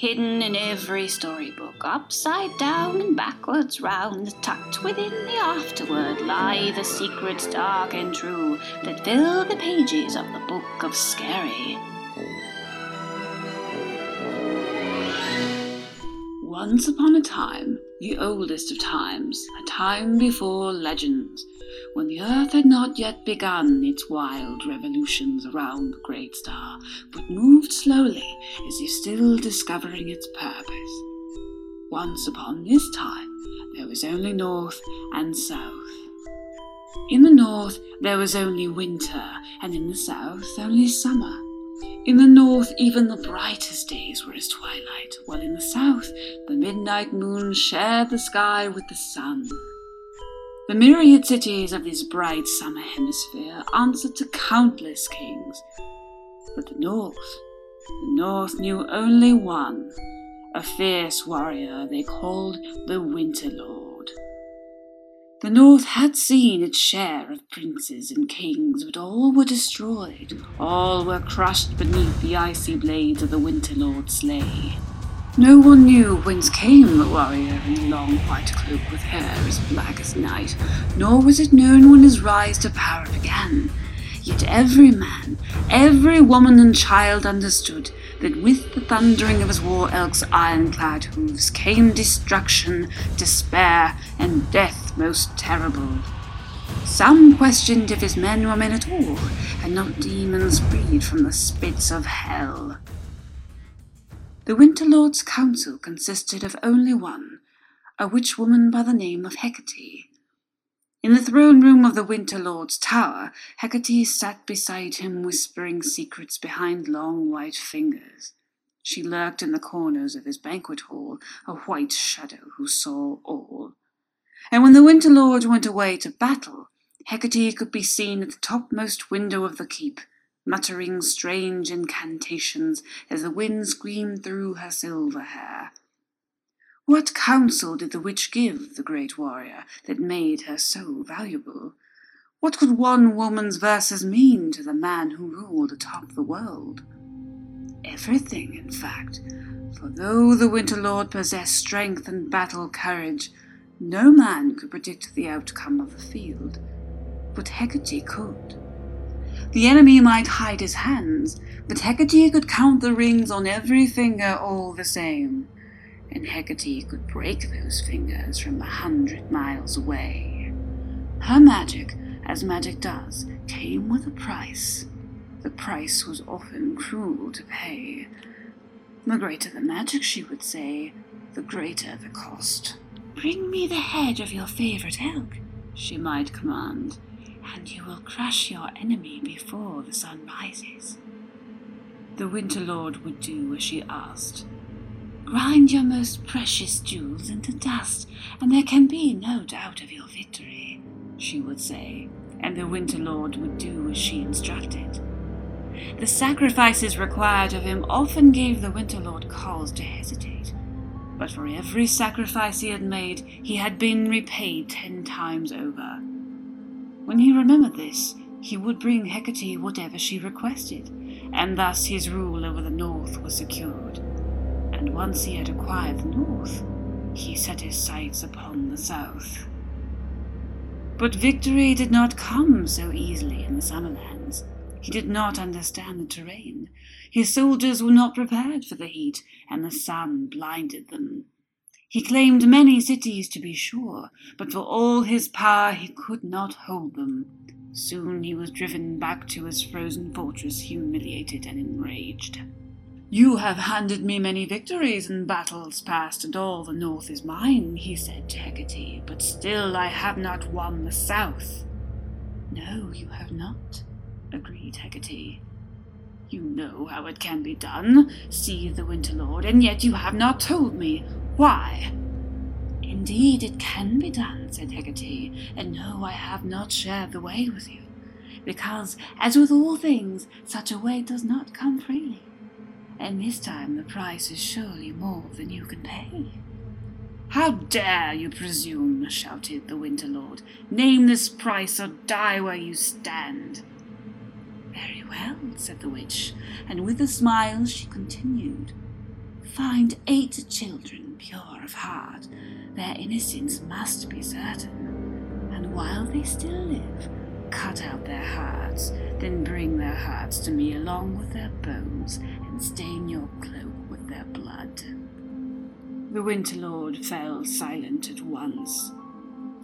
hidden in every storybook, upside down and backwards round, tucked within the afterword lie the secrets dark and true that fill the pages of the Book of Scary. Once upon a time, the oldest of times, a time before legends, when the earth had not yet begun its wild revolutions around the great star, but moved slowly as if still discovering its purpose. Once upon this time, there was only north and south. In the north, there was only winter, and in the south, only summer. In the north, even the brightest days were as twilight, while in the south, the midnight moon shared the sky with the sun. The myriad cities of this bright summer hemisphere answered to countless kings. But the North, the North knew only one, a fierce warrior they called the Winter Lord. The North had seen its share of princes and kings, but all were destroyed. All were crushed beneath the icy blades of the Winter Lord's sleigh. No one knew whence came the warrior in the long white cloak with hair as black as night, nor was it known when his rise to power began. Yet every man, every woman and child understood that with the thundering of his war elk's ironclad hooves came destruction, despair, and death most terrible. Some questioned if his men were men at all, and not demons freed from the spits of hell. The Winter Lord's council consisted of only one, a witch woman by the name of Hecate. In the throne room of the Winter Lord's tower, Hecate sat beside him, whispering secrets behind long white fingers. She lurked in the corners of his banquet hall, a white shadow who saw all. And when the Winter Lord went away to battle, Hecate could be seen at the topmost window of the keep, muttering strange incantations as the wind screamed through her silver hair. What counsel did the witch give the great warrior that made her so valuable? What could one woman's verses mean to the man who ruled atop the world? Everything, in fact, for though the Winter Lord possessed strength and battle courage, no man could predict the outcome of the field. But Hecate could. The enemy might hide his hands, but Hecate could count the rings on every finger all the same, and Hecate could break those fingers from a hundred miles away. Her magic, as magic does, came with a price. The price was often cruel to pay. The greater the magic, she would say, the greater the cost. Bring me the head of your favorite elk, she might command and you will crush your enemy before the sun rises. The Winter Lord would do as she asked. Grind your most precious jewels into dust, and there can be no doubt of your victory, she would say, and the Winter Lord would do as she instructed. The sacrifices required of him often gave the Winter Lord cause to hesitate, but for every sacrifice he had made, he had been repaid ten times over. When he remembered this, he would bring Hecate whatever she requested, and thus his rule over the north was secured. And once he had acquired the north, he set his sights upon the south. But victory did not come so easily in the Summerlands. He did not understand the terrain. His soldiers were not prepared for the heat, and the sun blinded them. He claimed many cities, to be sure, but for all his power he could not hold them. Soon he was driven back to his frozen fortress, humiliated and enraged. You have handed me many victories in battles past, and all the north is mine, he said to Hecate, but still I have not won the south. No, you have not, agreed Hecate. You know how it can be done, seethed the Winter Lord, and yet you have not told me. Why? Indeed, it can be done, said Hecate, and no, I have not shared the way with you, because, as with all things, such a way does not come freely, and this time the price is surely more than you can pay. How dare you presume, shouted the Winter Lord. Name this price or die where you stand. Very well, said the witch, and with a smile she continued. Find eight children pure of heart, their innocence must be certain. And while they still live, cut out their hearts, then bring their hearts to me along with their bones, and stain your cloak with their blood. The Winter Lord fell silent at once.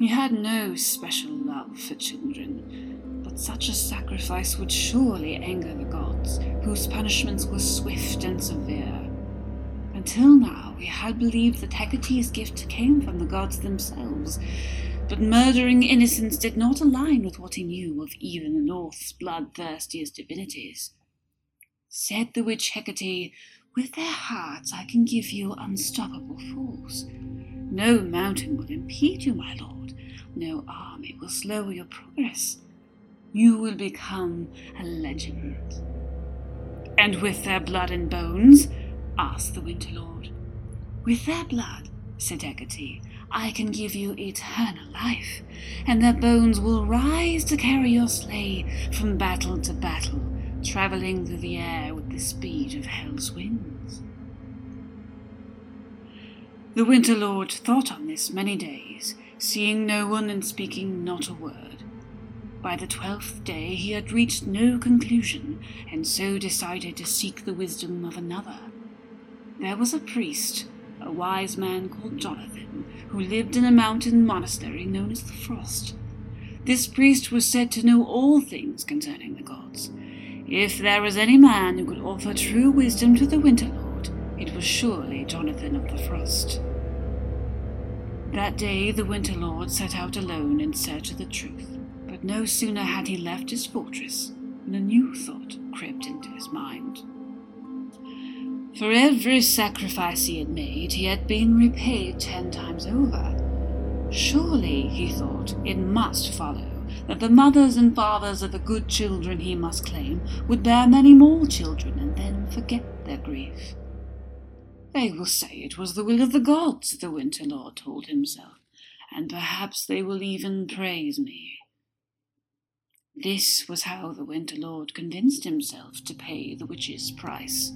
He had no special love for children, but such a sacrifice would surely anger the gods, whose punishments were swift and severe. Until now, he had believed that Hecate's gift came from the gods themselves, but murdering innocents did not align with what he knew of even the North's bloodthirstiest divinities. Said the witch Hecate, With their hearts I can give you unstoppable force. No mountain will impede you, my lord. No army will slow your progress. You will become a legend. And with their blood and bones? Asked the Winter Lord. With their blood, said Hecate, I can give you eternal life, and their bones will rise to carry your sleigh from battle to battle, travelling through the air with the speed of hell's winds. The Winter Lord thought on this many days, seeing no one and speaking not a word. By the twelfth day he had reached no conclusion, and so decided to seek the wisdom of another. There was a priest, a wise man called Jonathan, who lived in a mountain monastery known as the Frost. This priest was said to know all things concerning the gods. If there was any man who could offer true wisdom to the Winter Lord, it was surely Jonathan of the Frost. That day the Winter Lord set out alone in search of the truth, but no sooner had he left his fortress than a new thought crept into his mind. For every sacrifice he had made, he had been repaid ten times over. Surely, he thought, it must follow that the mothers and fathers of the good children he must claim would bear many more children and then forget their grief. They will say it was the will of the gods, the Winter Lord told himself, and perhaps they will even praise me. This was how the Winter Lord convinced himself to pay the witch's price.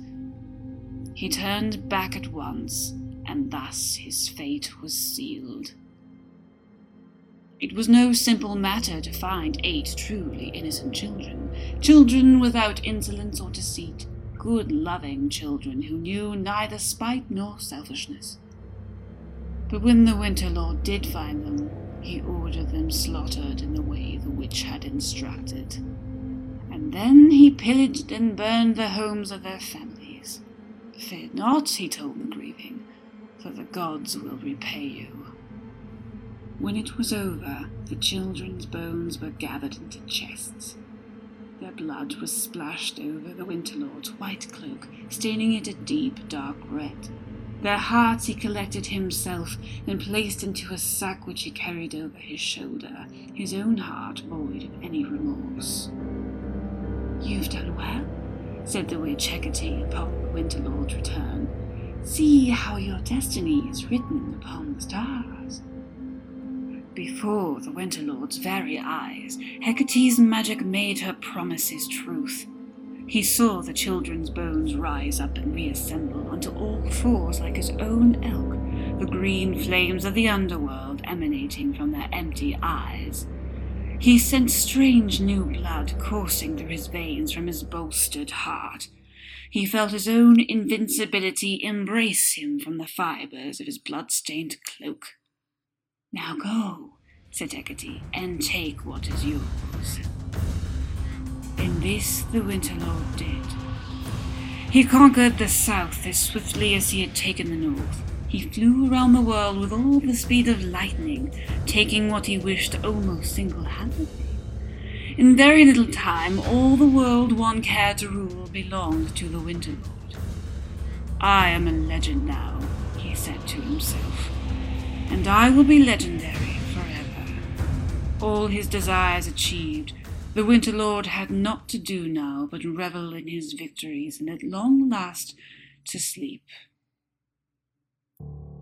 He turned back at once, and thus his fate was sealed. It was no simple matter to find eight truly innocent children, children without insolence or deceit, good, loving children who knew neither spite nor selfishness. But when the Winter Lord did find them, he ordered them slaughtered in the way the witch had instructed. And then he pillaged and burned the homes of their families Fear not, he told the grieving, for the gods will repay you. When it was over, the children's bones were gathered into chests. Their blood was splashed over the Winter Lord's white cloak, staining it a deep, dark red. Their hearts he collected himself and placed into a sack which he carried over his shoulder, his own heart void of any remorse. You've done well, said the witch Hecate upon the Winter Lord's return. See how your destiny is written upon the stars. Before the Winter Lord's very eyes, Hecate's magic made her promises truth. He saw the children's bones rise up and reassemble onto all fours like his own elk, the green flames of the underworld emanating from their empty eyes. He sent strange new blood coursing through his veins from his bolstered heart. He felt his own invincibility embrace him from the fibers of his blood-stained cloak. Now go, said Hecate, and take what is yours. And this the Winter Lord did. He conquered the south as swiftly as he had taken the north. He flew around the world with all the speed of lightning, taking what he wished almost single handedly. In very little time, all the world one cared to rule belonged to the Winter Lord. I am a legend now, he said to himself, and I will be legendary forever. All his desires achieved, the Winter Lord had naught to do now but revel in his victories and at long last to sleep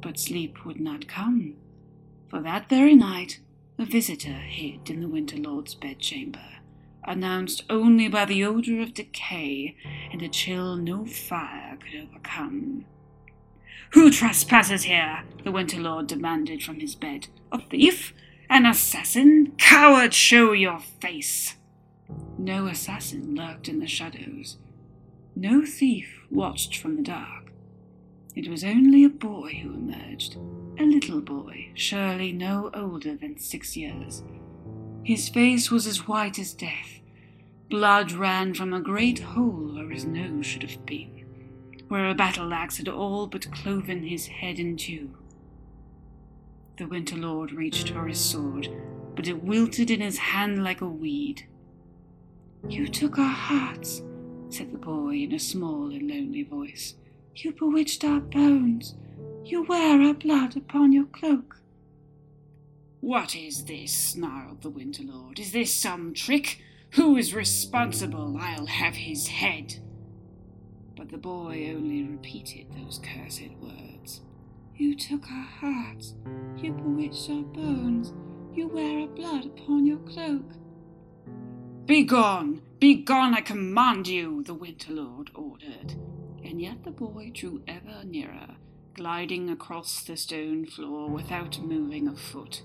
but sleep would not come, for that very night a visitor hid in the Winter Lord's bedchamber, announced only by the odor of decay and a chill no fire could overcome. Who trespasses here? the Winter Lord demanded from his bed. A thief? An assassin? Coward, show your face! No assassin lurked in the shadows. No thief watched from the dark. It was only a boy who emerged, a little boy, surely no older than six years. His face was as white as death. Blood ran from a great hole where his nose should have been, where a battle axe had all but cloven his head in two. The Winter Lord reached for his sword, but it wilted in his hand like a weed. You took our hearts, said the boy in a small and lonely voice. You bewitched our bones. You wear our blood upon your cloak. What is this? snarled the Winter Lord. Is this some trick? Who is responsible? I'll have his head. But the boy only repeated those cursed words. You took our hearts, you bewitched our bones, you wear our blood upon your cloak. Begone! Begone, I command you, the Winter Lord ordered. And yet the boy drew ever nearer, gliding across the stone floor without moving a foot.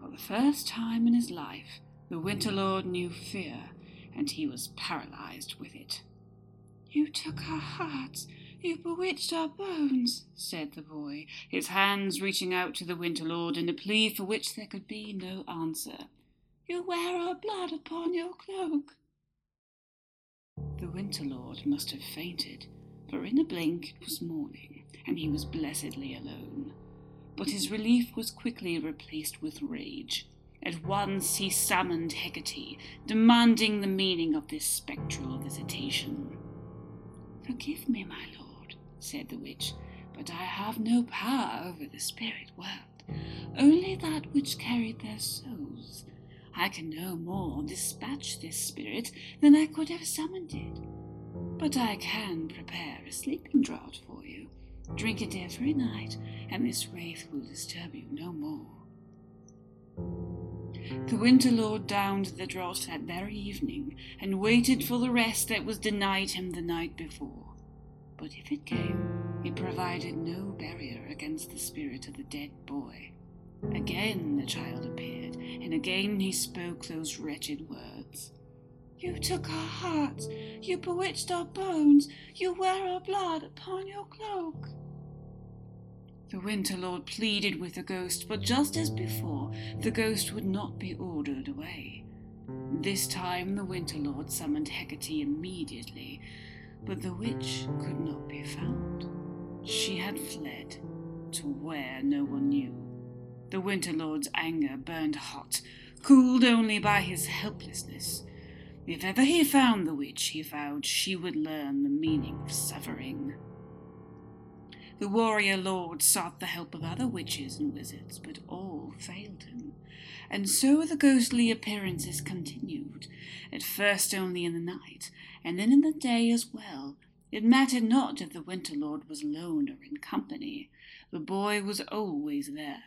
For the first time in his life, the Winter Lord knew fear, and he was paralyzed with it. You took our hearts, you bewitched our bones, said the boy, his hands reaching out to the Winter Lord in a plea for which there could be no answer. You wear our blood upon your cloak. The Winter Lord must have fainted, for in a blink it was morning, and he was blessedly alone. But his relief was quickly replaced with rage. At once he summoned Hecate, demanding the meaning of this spectral visitation. Forgive me, my lord said the witch, but I have no power over the spirit world, only that which carried their souls. I can no more dispatch this spirit than I could have summoned it. But I can prepare a sleeping draught for you. Drink it every night, and this wraith will disturb you no more. The Winter Lord downed the draught that very evening, and waited for the rest that was denied him the night before. But if it came, it provided no barrier against the spirit of the dead boy. Again the child appeared, and again he spoke those wretched words. You took our hearts, you bewitched our bones, you wear our blood upon your cloak. The Winter Lord pleaded with the ghost, but just as before, the ghost would not be ordered away. This time the Winter Lord summoned Hecate immediately, but the witch could not be found. She had fled to where no one knew. The Winter Lord's anger burned hot, cooled only by his helplessness. If ever he found the witch, he vowed she would learn the meaning of suffering. The warrior lord sought the help of other witches and wizards, but all failed him. And so the ghostly appearances continued, at first only in the night, and then in the day as well. It mattered not if the Winter Lord was alone or in company, the boy was always there.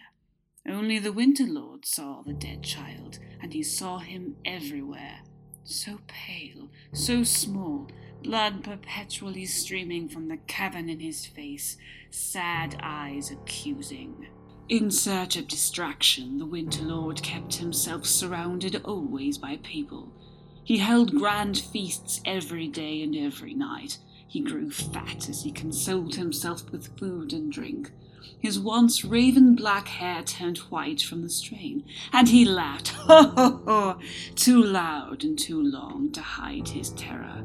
Only the Winter Lord saw the dead child, and he saw him everywhere. So pale, so small, blood perpetually streaming from the cavern in his face, sad eyes accusing. In search of distraction, the Winter Lord kept himself surrounded always by people. He held grand feasts every day and every night. He grew fat as he consoled himself with food and drink. His once raven black hair turned white from the strain, and he laughed, ho ho ho, too loud and too long to hide his terror.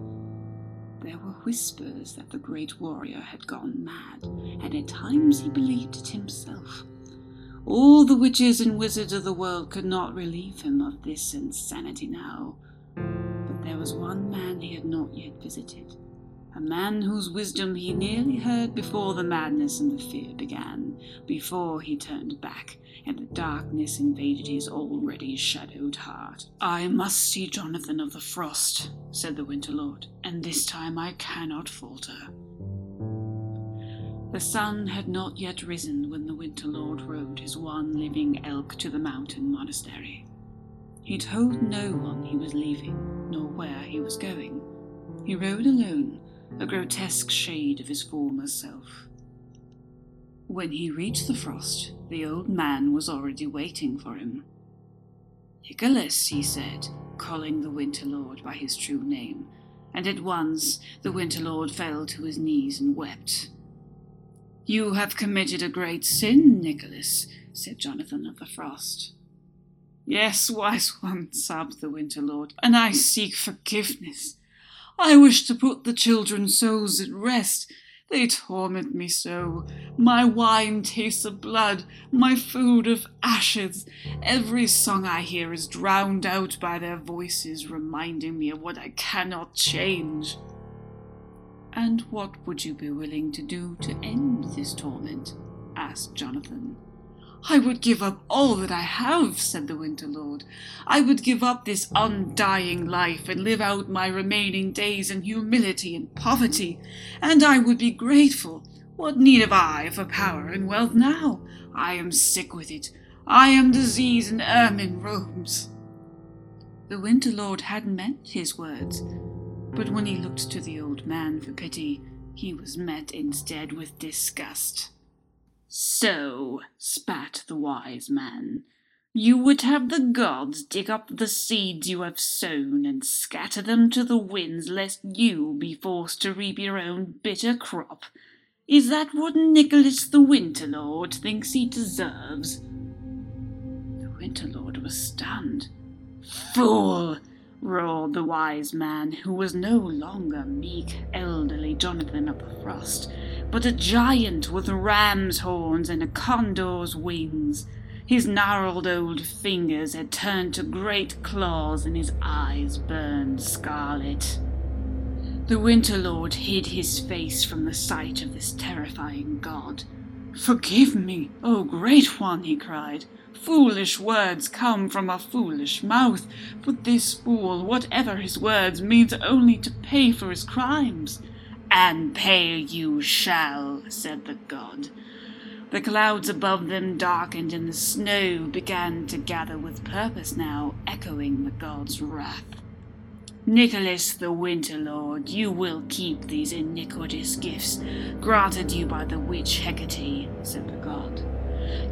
There were whispers that the great warrior had gone mad, and at times he believed it himself. All the witches and wizards of the world could not relieve him of this insanity now. But there was one man he had not yet visited, a man whose wisdom he nearly heard before the madness and the fear began, before he turned back and the darkness invaded his already shadowed heart. I must see Jonathan of the Frost, said the Winter Lord, and this time I cannot falter. The sun had not yet risen when the Winter Lord rode his one living elk to the mountain monastery. He told no one he was leaving, nor where he was going. He rode alone, a grotesque shade of his former self. When he reached the frost, the old man was already waiting for him. Nicholas, he said, calling the Winter Lord by his true name, and at once the Winter Lord fell to his knees and wept. You have committed a great sin, Nicholas, said Jonathan of the Frost. Yes, wise one, sobbed the Winter Lord, and I seek forgiveness. I wish to put the children's souls at rest. They torment me so. My wine tastes of blood, my food of ashes. Every song I hear is drowned out by their voices, reminding me of what I cannot change. And what would you be willing to do to end this torment? asked Jonathan. I would give up all that I have, said the Winter Lord. I would give up this undying life and live out my remaining days in humility and poverty, and I would be grateful. What need have I for power and wealth now? I am sick with it. I am disease and ermine robes. The Winter Lord had meant his words, but when he looked to the old man for pity, he was met instead with disgust. So, spat the wise man, you would have the gods dig up the seeds you have sown and scatter them to the winds, lest you be forced to reap your own bitter crop. Is that what Nicholas the Winter Lord thinks he deserves? The Winter Lord was stunned. Fool! roared the wise man, who was no longer meek, elderly Jonathan of the Frost, but a giant with ram's horns and a condor's wings. His gnarled old fingers had turned to great claws, and his eyes burned scarlet. The Winter Lord hid his face from the sight of this terrifying god. Forgive me, O Great One, he cried. Foolish words come from a foolish mouth, but this fool, whatever his words, means only to pay for his crimes. And pay you shall, said the god. The clouds above them darkened, and the snow began to gather with purpose now, echoing the god's wrath. Nicholas the Winter Lord, you will keep these iniquitous gifts granted you by the witch Hecate, said the god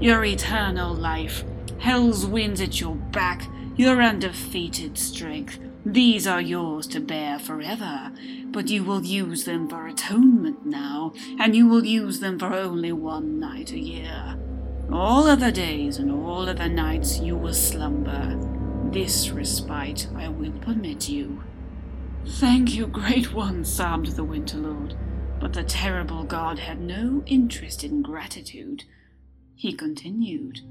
your eternal life, hell's winds at your back, your undefeated strength. These are yours to bear forever, but you will use them for atonement now, and you will use them for only one night a year. All other days and all other nights you will slumber. This respite I will permit you. Thank you, Great One, sobbed the Winter Lord. But the terrible god had no interest in gratitude. He continued,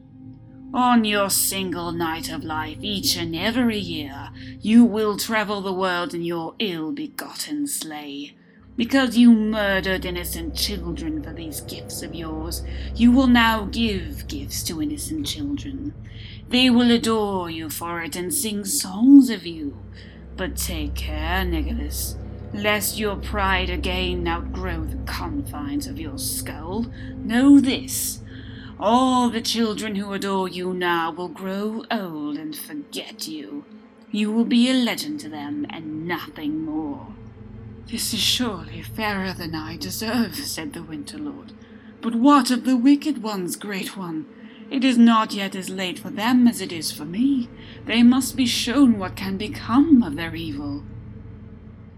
On your single night of life, each and every year, you will travel the world in your ill begotten sleigh. Because you murdered innocent children for these gifts of yours, you will now give gifts to innocent children. They will adore you for it and sing songs of you. But take care, Nicholas, lest your pride again outgrow the confines of your skull. Know this all the children who adore you now will grow old and forget you. You will be a legend to them and nothing more. This is surely fairer than I deserve, said the Winter Lord. But what of the wicked ones, Great One? It is not yet as late for them as it is for me. They must be shown what can become of their evil.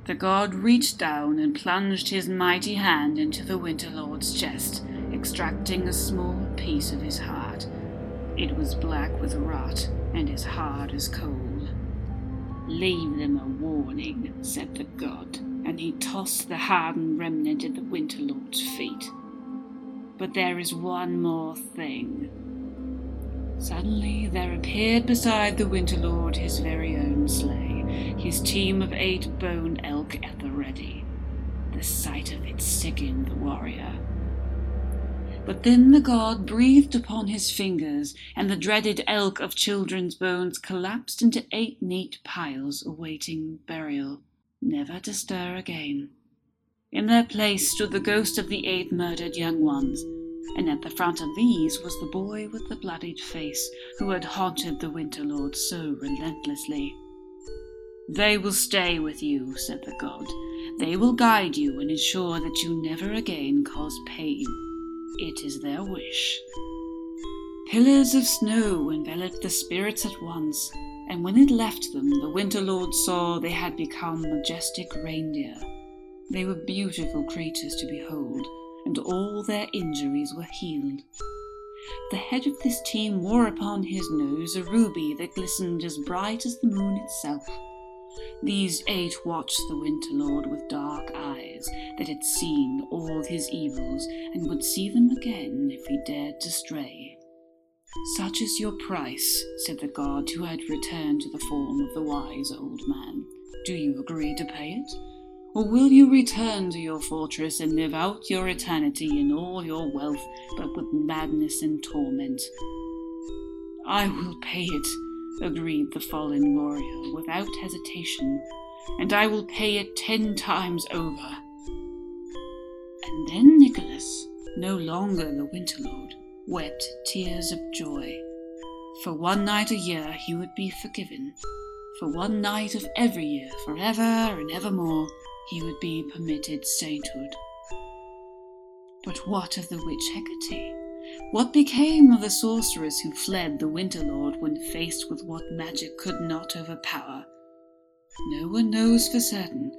The god reached down and plunged his mighty hand into the Winter Lord's chest extracting a small piece of his heart. It was black with rot and as hard as coal. Leave them a warning, said the god, and he tossed the hardened remnant at the Winter Lord's feet. But there is one more thing. Suddenly there appeared beside the Winter Lord his very own sleigh, his team of eight bone elk at the ready. The sight of it sickened the warrior. But then the god breathed upon his fingers, and the dreaded elk of children's bones collapsed into eight neat piles awaiting burial, never to stir again. In their place stood the ghost of the eight murdered young ones, and at the front of these was the boy with the bloodied face who had haunted the Winter Lord so relentlessly. They will stay with you, said the god. They will guide you and ensure that you never again cause pain. It is their wish. Pillars of snow enveloped the spirits at once, and when it left them, the Winter Lord saw they had become majestic reindeer. They were beautiful creatures to behold, and all their injuries were healed. The head of this team wore upon his nose a ruby that glistened as bright as the moon itself. These eight watched the Winter Lord with dark eyes that had seen all his evils and would see them again if he dared to stray. Such is your price, said the god who had returned to the form of the wise old man. Do you agree to pay it? Or will you return to your fortress and live out your eternity in all your wealth, but with madness and torment? I will pay it, agreed the fallen warrior without hesitation, and I will pay it ten times over. And then Nicholas, no longer the Winter Lord, wept tears of joy. For one night a year he would be forgiven. For one night of every year, forever and evermore, he would be permitted sainthood. But what of the witch Hecate? What became of the sorceress who fled the Winter Lord when faced with what magic could not overpower? No one knows for certain,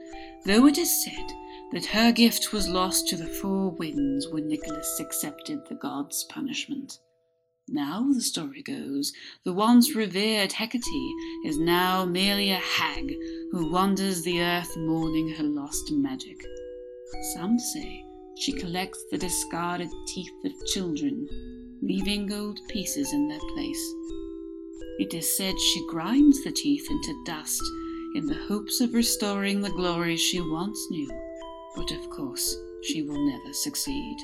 though it is said that her gift was lost to the four winds when Nicholas accepted the god's punishment. Now, the story goes, the once revered Hecate is now merely a hag who wanders the earth mourning her lost magic. Some say she collects the discarded teeth of children, leaving gold pieces in their place. It is said she grinds the teeth into dust in the hopes of restoring the glories she once knew but of course she will never succeed.